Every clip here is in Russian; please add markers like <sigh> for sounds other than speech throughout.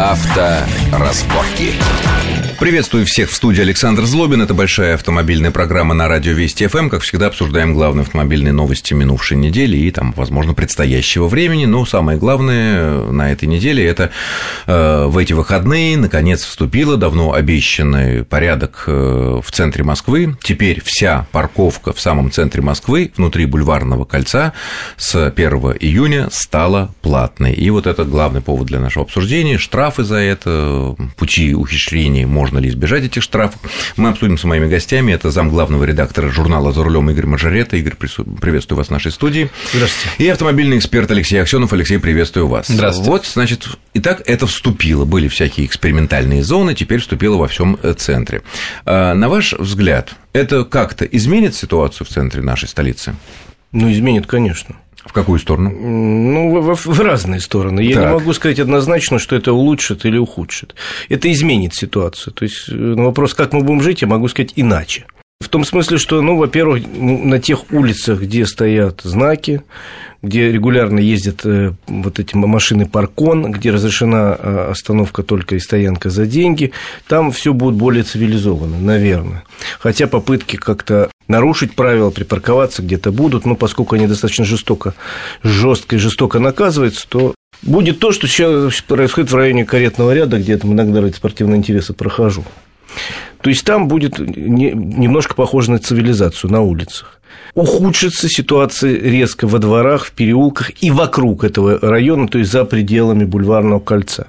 Авторазборки. Приветствую всех в студии Александр Злобин. Это большая автомобильная программа на радио Вести ФМ. Как всегда, обсуждаем главные автомобильные новости минувшей недели и, там, возможно, предстоящего времени. Но самое главное на этой неделе – это э, в эти выходные, наконец, вступила давно обещанный порядок э, в центре Москвы. Теперь вся парковка в самом центре Москвы, внутри бульварного кольца, с 1 июня стала платной. И вот это главный повод для нашего обсуждения. Штрафы за это, пути ухищрений можно можно ли избежать этих штрафов. Мы обсудим с моими гостями. Это зам главного редактора журнала «За рулем» Игорь Мажорета. Игорь, приветствую вас в нашей студии. Здравствуйте. И автомобильный эксперт Алексей Аксенов. Алексей, приветствую вас. Здравствуйте. Вот, значит, итак, это вступило. Были всякие экспериментальные зоны, теперь вступило во всем э, центре. А, на ваш взгляд, это как-то изменит ситуацию в центре нашей столицы? Ну, изменит, конечно. В какую сторону? Ну, в, в разные стороны. Я так. не могу сказать однозначно, что это улучшит или ухудшит. Это изменит ситуацию. То есть, на вопрос, как мы будем жить, я могу сказать иначе. В том смысле, что, ну, во-первых, на тех улицах, где стоят знаки, где регулярно ездят э, вот эти машины паркон, где разрешена э, остановка только и стоянка за деньги, там все будет более цивилизованно, наверное. Хотя попытки как-то нарушить правила, припарковаться где-то будут, но поскольку они достаточно жестоко, жестко и жестоко наказываются, то будет то, что сейчас происходит в районе каретного ряда, где я там иногда ради спортивного интереса прохожу. То есть там будет немножко похоже на цивилизацию на улицах. Ухудшится ситуация резко во дворах, в переулках и вокруг этого района, то есть за пределами бульварного кольца.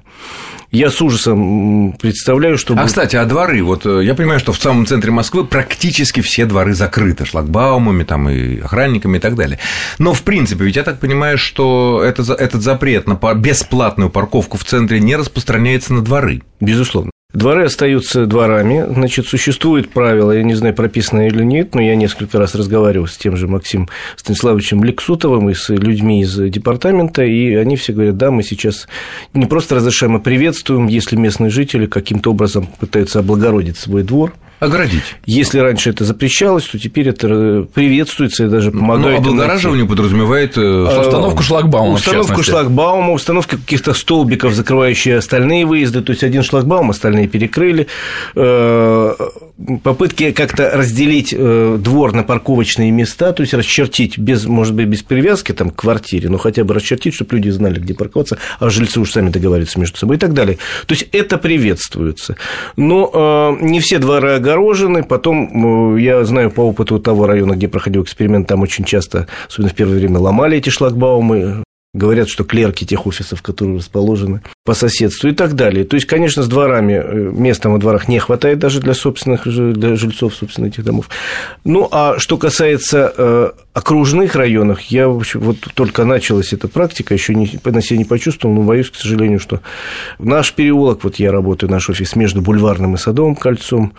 Я с ужасом представляю, что... А, кстати, а дворы? Вот э, я понимаю, что в самом центре Москвы практически все дворы закрыты шлагбаумами там, и охранниками и так далее. Но, в принципе, ведь я так понимаю, что это, этот запрет на бесплатную парковку в центре не распространяется на дворы. Безусловно. Дворы остаются дворами, значит, существует правило, я не знаю, прописано или нет, но я несколько раз разговаривал с тем же Максимом Станиславовичем Лексутовым и с людьми из департамента, и они все говорят, да, мы сейчас не просто разрешаем, а приветствуем, если местные жители каким-то образом пытаются облагородить свой двор, оградить. Если раньше это запрещалось, то теперь это приветствуется и даже помогает. Но облагораживание подразумевает э, а, установку шлагбаума. Установку шлагбаума, установку каких-то столбиков, закрывающие остальные выезды. То есть один шлагбаум, остальные перекрыли. Э, попытки как-то разделить э, двор на парковочные места, то есть расчертить без, может быть, без привязки там, к квартире, но хотя бы расчертить, чтобы люди знали, где парковаться, а жильцы уж сами договариваются между собой и так далее. То есть это приветствуется. Но не все дворы огорожены. Потом, э, я знаю по опыту того района, где проходил эксперимент, там очень часто, особенно в первое время, ломали эти шлагбаумы. Говорят, что клерки тех офисов, которые расположены по соседству и так далее. То есть, конечно, с дворами, э, места во дворах не хватает даже для собственных для жильцов, собственно, этих домов. Ну, а что касается э, окружных районах, я в общем, вот только началась эта практика, еще не, на себе не почувствовал, но боюсь, к сожалению, что наш переулок, вот я работаю, наш офис между Бульварным и Садовым кольцом,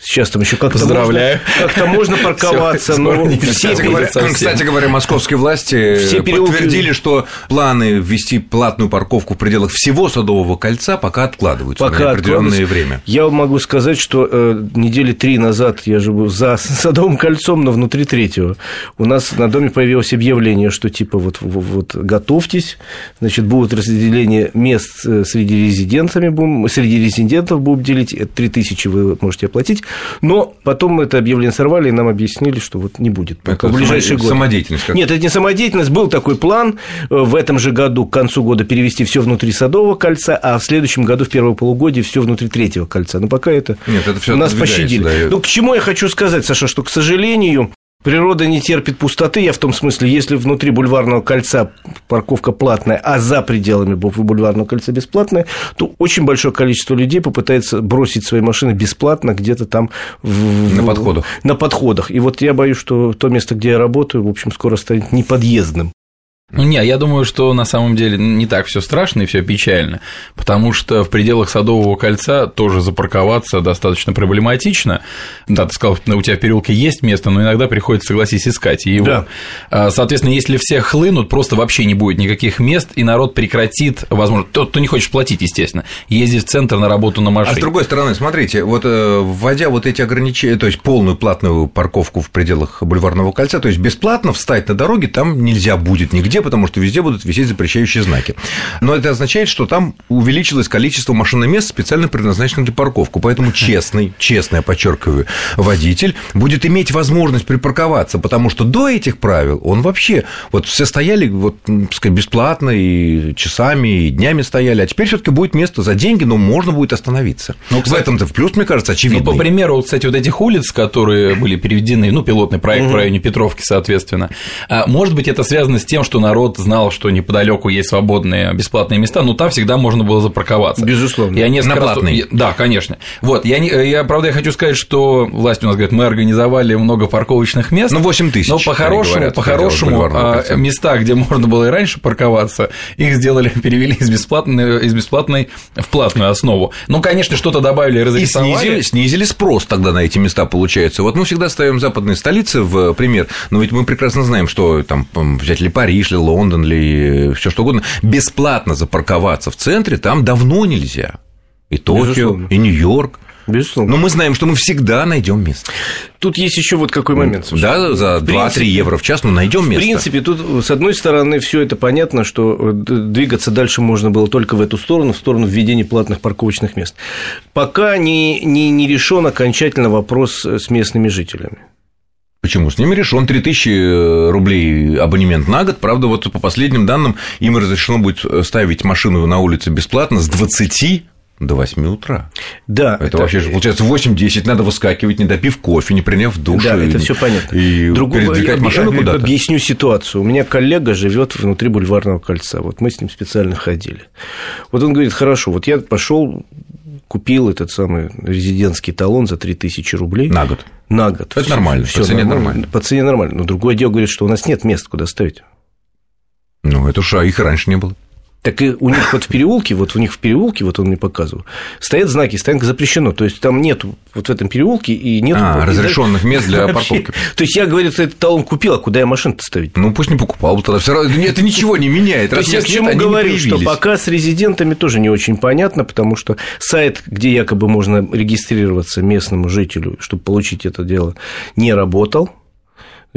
сейчас там еще как-то Поздравляю. Можно, как-то можно парковаться, но все, кстати, говоря, кстати говоря, московские власти все переулки... подтвердили, что планы ввести платную парковку в пределах всего Садового кольца пока откладываются пока на определенное время. Я могу сказать, что э, недели три назад я живу за <laughs> Садовым кольцом, но внутри третьего. У нас на доме появилось объявление, что типа вот, вот готовьтесь, значит, будут разделение мест э, среди резидентами, будем, среди резидентов будем делить, 3 тысячи вы можете оплатить, но потом это объявление сорвали и нам объяснили, что вот не будет. Это в ближайший год. Самодеятельность. Как... Нет, это не самодеятельность, был такой план э, в этом же году, к концу года перевести все внутри Садового кольца, а в следующем году, в первое полугодие, все внутри третьего кольца. Но пока это, Нет, это все нас пощадили. Да, ну, к чему я хочу сказать, Саша, что, к сожалению, Природа не терпит пустоты, я в том смысле, если внутри бульварного кольца парковка платная, а за пределами бульварного кольца бесплатная, то очень большое количество людей попытается бросить свои машины бесплатно где-то там в, на подходах. На подходах. И вот я боюсь, что то место, где я работаю, в общем, скоро станет неподъездным. Ну, не, я думаю, что на самом деле не так все страшно и все печально, потому что в пределах Садового кольца тоже запарковаться достаточно проблематично. Да, ты сказал, у тебя в переулке есть место, но иногда приходится, согласись, искать его. Да. А, соответственно, если все хлынут, просто вообще не будет никаких мест, и народ прекратит, возможно, тот, кто не хочет платить, естественно, ездить в центр на работу на машине. А с другой стороны, смотрите, вот э, вводя вот эти ограничения, то есть полную платную парковку в пределах Бульварного кольца, то есть бесплатно встать на дороге там нельзя будет нигде везде, потому что везде будут висеть запрещающие знаки. Но это означает, что там увеличилось количество машинных мест, специально предназначенных для парковки. Поэтому честный, честный, я подчеркиваю, водитель будет иметь возможность припарковаться, потому что до этих правил он вообще, вот все стояли вот, сказать, бесплатно и часами, и днями стояли, а теперь все таки будет место за деньги, но можно будет остановиться. Ну, кстати, в этом-то в плюс, мне кажется, очевидно. Ну, по примеру, кстати, вот этих улиц, которые были переведены, ну, пилотный проект угу. в районе Петровки, соответственно, а, может быть, это связано с тем, что народ знал, что неподалеку есть свободные бесплатные места, но там всегда можно было запарковаться. Безусловно. Я несколько На платный. Раз... Да, конечно. Вот, я, не... я, правда, я хочу сказать, что власть у нас говорит, мы организовали много парковочных мест. Ну, 8 тысяч. Но по-хорошему, по-хорошему, а, места, где можно было и раньше парковаться, их сделали, <laughs> перевели из бесплатной, из бесплатной в платную основу. Ну, конечно, что-то добавили, разрисовали. И снизили, снизили спрос тогда на эти места, получается. Вот мы всегда ставим западные столицы в пример, но ведь мы прекрасно знаем, что там взять ли Париж, ли Лондон, ли все что угодно, бесплатно запарковаться в центре там давно нельзя. И Токио, Безусловно. и Нью-Йорк. Безусловно. Но мы знаем, что мы всегда найдем место. Тут есть еще вот какой момент. Слушай. Да, за 2-3 евро в час, но найдем место. В принципе, тут, с одной стороны, все это понятно, что э, двигаться дальше можно было только в эту сторону, в сторону введения платных парковочных мест. Пока не, не, не решен окончательно вопрос с местными жителями. Почему? С ними решен 3000 э, рублей абонемент на год. Правда, вот по последним данным, им разрешено будет ставить машину на улице бесплатно с 20 до 8 утра. Да. Это, это вообще же получается 8-10 надо выскакивать, не допив кофе, не приняв душ. Да, это все понятно. И Другого, я, машину я, куда-то. Объясню ситуацию. У меня коллега живет внутри бульварного кольца. Вот мы с ним специально ходили. Вот он говорит, хорошо, вот я пошел купил этот самый резидентский талон за 3000 рублей. На год. На год. Это нормально, Всё, по цене нормально. нормально. По цене нормально. Но другое дело говорит, что у нас нет мест, куда ставить. Ну, это уж, а их раньше не было. Так и у них вот в переулке, вот у них в переулке, вот он мне показывал, стоят знаки, стоянка запрещено. То есть там нету вот в этом переулке и нет а, разрешенных мест для <laughs> парковки. То есть я говорю, что этот талон купил, а куда я машину ставить? Ну пусть не покупал, тогда все равно это ничего не меняет. То есть я к чему говорю, что пока с резидентами тоже не очень понятно, потому что сайт, где якобы можно регистрироваться местному жителю, чтобы получить это дело, не работал.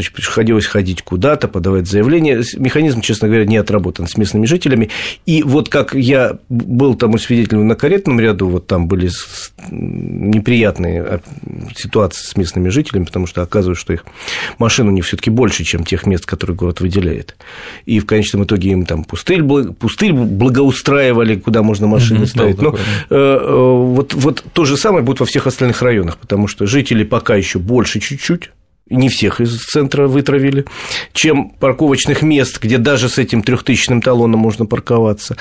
Значит, приходилось ходить куда-то, подавать заявление. Механизм, честно говоря, не отработан с местными жителями. И вот как я был тому свидетелем на каретном ряду, вот там были неприятные а, ситуации с местными жителями, потому что оказывается, что их машин у них все таки больше, чем тех мест, которые город выделяет. И в конечном итоге им там пустырь, пустырь благоустраивали, куда можно машины ставить. Но э, э, вот, вот то же самое будет во всех остальных районах, потому что жители пока еще больше чуть-чуть, не всех из центра вытравили, чем парковочных мест, где даже с этим трехтысячным талоном можно парковаться.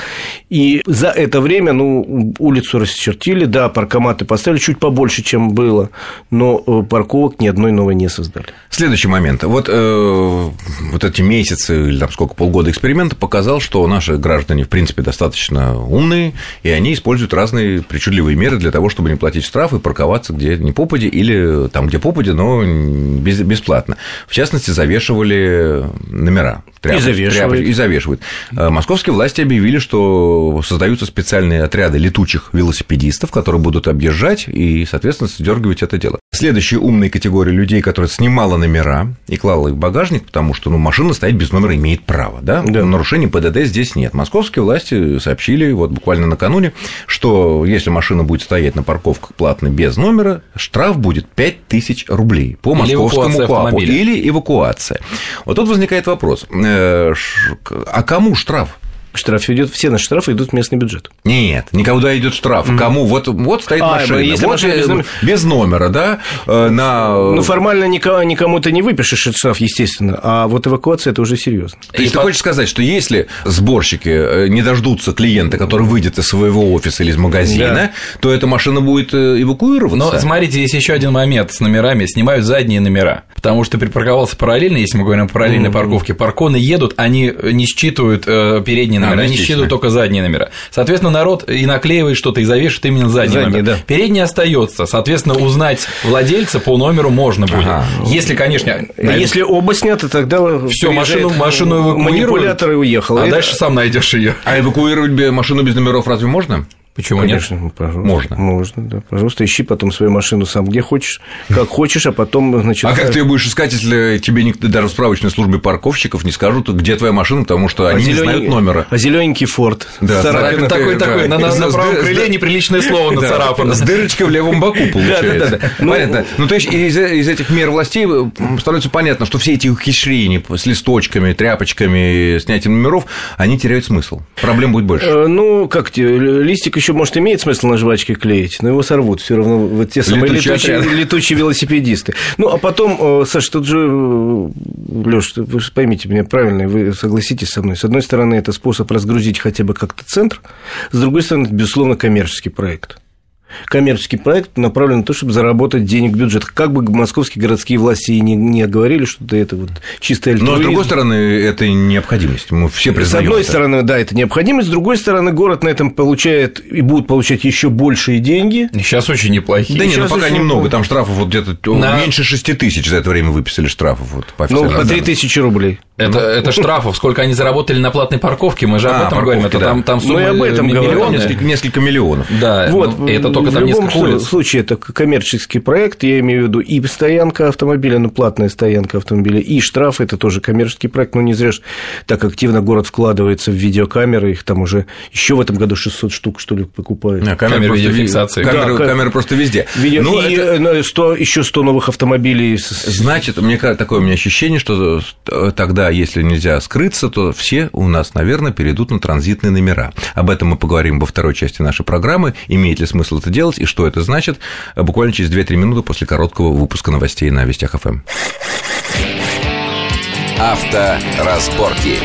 И за это время, ну, улицу расчертили, да, паркоматы поставили чуть побольше, чем было, но э, парковок ни одной новой не создали. Следующий момент. Вот, э, вот эти месяцы или там сколько, полгода эксперимента показал, что наши граждане, в принципе, достаточно умные, и они используют разные причудливые меры для того, чтобы не платить штрафы парковаться где не попади или там, где попади, но без бесплатно. В частности, завешивали номера. Тряпочки, и завешивают. Тряпочки, и завешивают. Э, московские власти объявили, что создаются специальные отряды летучих велосипедистов, которые будут объезжать и, соответственно, сдергивать это дело. Следующая умная категория людей, которая снимала номера и клала их в багажник, потому что ну, машина стоять без номера имеет право, да? да. Нарушений ПДД здесь нет. Московские власти сообщили вот буквально накануне, что если машина будет стоять на парковках платно без номера, штраф будет 5000 рублей по московскому КОАПу или эвакуация. Вот тут возникает вопрос, а кому штраф? Штраф идет, все наши штрафы идут в местный бюджет. Нет, никуда идет штраф. Mm-hmm. Кому? Вот, вот стоит а, машина, если вот машина без, номера... без номера, да, э, на... Ну, формально никому, никому ты не выпишешь этот штраф, естественно, а вот эвакуация – это уже серьезно. То есть, И ты по... хочешь сказать, что если сборщики э, не дождутся клиента, который выйдет из своего офиса или из магазина, да. то эта машина будет э, эвакуироваться? Но смотрите, есть еще один момент с номерами, снимают задние номера, потому что припарковался параллельно, если мы говорим о параллельной mm-hmm. парковке, парконы едут, они не считывают передние задние номера, они считывают только задние номера. Соответственно, народ и наклеивает что-то, и завешивает именно задний задний, номер. Да. Передний остается. Соответственно, узнать владельца по номеру можно будет. Ага. Если, конечно. А если оба сняты, тогда все машину, машину эвакуируют. Манипулятор и уехал. А дальше сам найдешь ее. А эвакуировать машину без номеров разве можно? Почему Конечно, нет? Пожалуйста. Можно. Можно, да. Пожалуйста, ищи потом свою машину сам где хочешь, как хочешь, а потом, значит... А как ты ее будешь искать, если тебе никто, даже в справочной службе парковщиков не скажут, где твоя машина, потому что они не знают номера. А зелененький форт. Да, такой, такой, такой, на, правом крыле неприличное слово нацарапано. С дырочкой в левом боку, <laughs> получается. Понятно. Ну, то есть, из, этих мер властей становится понятно, что все эти ухищрения с листочками, тряпочками, снятием номеров, они теряют смысл. Проблем будет больше. Э, ну, как тебе, листик еще, может, имеет смысл на жвачке клеить, но его сорвут все равно вот те самые летучие, летучие, летучие велосипедисты. Ну, а потом, э, Саш, тут же, э, Леш, вы же поймите меня правильно, вы согласитесь со мной. С одной стороны, это способ разгрузить хотя бы как-то центр, с другой стороны, это, безусловно, коммерческий проект коммерческий проект направлен на то, чтобы заработать денег в бюджет. Как бы московские городские власти не, не говорили, что это вот чистая альтруизм. Но, с другой стороны, это необходимость. Мы все признаем. С одной это. стороны, да, это необходимость. С другой стороны, город на этом получает и будет получать еще большие деньги. Сейчас очень неплохие. Да нет, ну пока немного. Там штрафов вот где-то на... меньше 6 тысяч за это время выписали штрафов. Вот, по ну, по 3 тысячи рублей. Это, это штрафов. Сколько они заработали на платной парковке, мы же об а, этом говорим. Это да. там, там суммы ну, и об этом миллионы. Несколько, несколько миллионов. Да, вот, ну, это только там несколько улиц случае это коммерческий проект, я имею в виду и стоянка автомобиля, ну, платная стоянка автомобиля, и штраф, это тоже коммерческий проект, но не зря так активно город вкладывается в видеокамеры, их там уже еще в этом году 600 штук, что ли, покупают. А, камеры, камеры видеофиксации. Камеры, да, камеры просто везде. Видео, ну, и это... 100, еще 100 новых автомобилей. Значит, мне такое у меня ощущение, что тогда, если нельзя скрыться, то все у нас, наверное, перейдут на транзитные номера. Об этом мы поговорим во второй части нашей программы, имеет ли смысл это делать и что это значит, буквально через 2-3 минуты после короткого выпуска новостей на Вестях ФМ. Авторазборки.